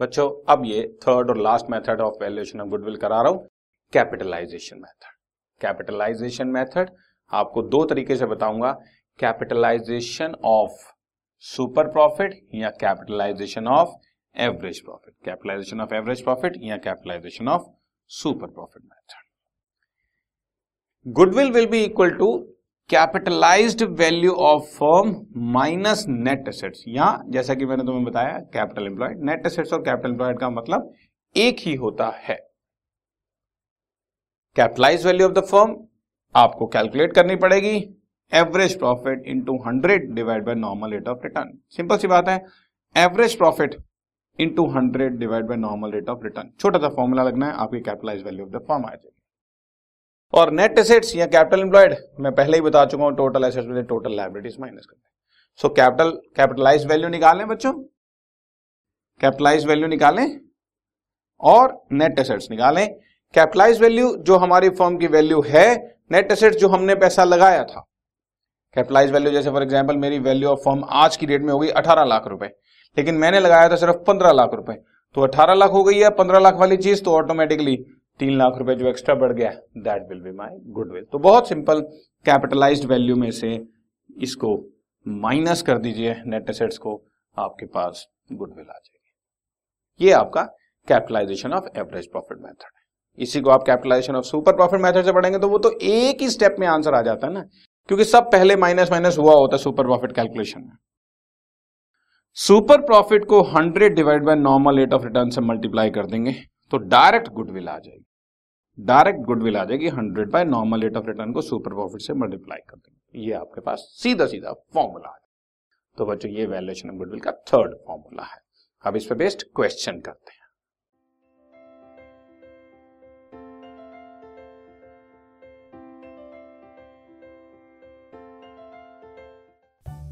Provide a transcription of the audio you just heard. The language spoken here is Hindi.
बच्चों, अब ये थर्ड और last method of valuation of goodwill करा रहा हूँ कैपिटलाइजेशन मेथड कैपिटलाइजेशन मेथड आपको दो तरीके से बताऊँगा कैपिटलाइजेशन ऑफ़ सुपर प्रॉफिट या capitalization of average profit capitalization of average profit या capitalization of super profit method goodwill will be equal to capitalized value of firm minus net assets यहाँ जैसा कि मैंने तुम्हें बताया कैपिटल एम्प्लॉयड नेट एसेट्स और कैपिटल एम्प्लॉयड का मतलब एक ही होता है। Capitalize value of the firm आपको कैलकुलेट करनी पड़ेगी। Average profit into hundred divide by normal rate of return simple सी बात है। Average profit into hundred divide by normal rate of return छोटा सा फॉर्मूला लगना है, आपकी capitalize value of the firm आ जाएगी। और नेट एसेट्स या कैपिटल एम्प्लॉयड मैं पहले ही बता चुका हूँ टोटल एसेट्स में टोटल लाइबिलिटीज माइनस करते हैं। सो कैपिटल कैपिटलाइज वैल्यू निकालें बच्चों। कैपिटलाइज वैल्यू निकालें और नेट एसेट्स निकालें कैपिटलाइज वैल्यू जो हमारी फर्म की वैल्यू है नेट एसेट्स जो हमने पैसा लगाया था। कैपिटलाइज वैल्यू जैसे फॉर एग्जांपल मेरी वैल्यू ऑफ़ फर्म आज की डेट में हो गई अठारह लाख रुपए। लेकिन मैंने लगाया था सिर्फ़ पंद्रह लाख रुपए। तो अठारह लाख हो गई है, पंद्रह लाख वाली चीज़ तो ऑटोमेटिकली तीन लाख रुपए जो एक्स्ट्रा बढ़ गया that will be my goodwill तो बहुत सिंपल कैपिटलाइज्ड वैल्यू में से इसको माइनस कर दीजिए नेट एसेट्स को, आपके पास गुडविल आ जाएगी। ये आपका capitalization of average profit method है। इसी को आप capitalization of super profit method से पढ़ेंगे तो वो तो एक ही स्टेप में आंसर आ जाता है ना? क्योंकि सब पहले माइनस माइनस हुआ होता है सुपर प्रॉफिट कैलकुलेशन में। सुपर प्रॉफिट को 100 divide by normal rate of return से मल्टीप्लाई कर देंगे तो डायरेक्ट गुडविल आ जाएगी। डायरेक्ट गुडविल आ जाएगी 100 by normal rate of return को सुपर प्रॉफिट से मल्टीप्लाई कर देंगे। ये आपके पास सीधा सीधा फॉर्मूला है। तो बच्चों, ये वैल्यूएशन ऑफ़ गुडविल का थर्ड फॉर्मूला है। अब इस पर बेस्ड क्वेश्चन करते हैं।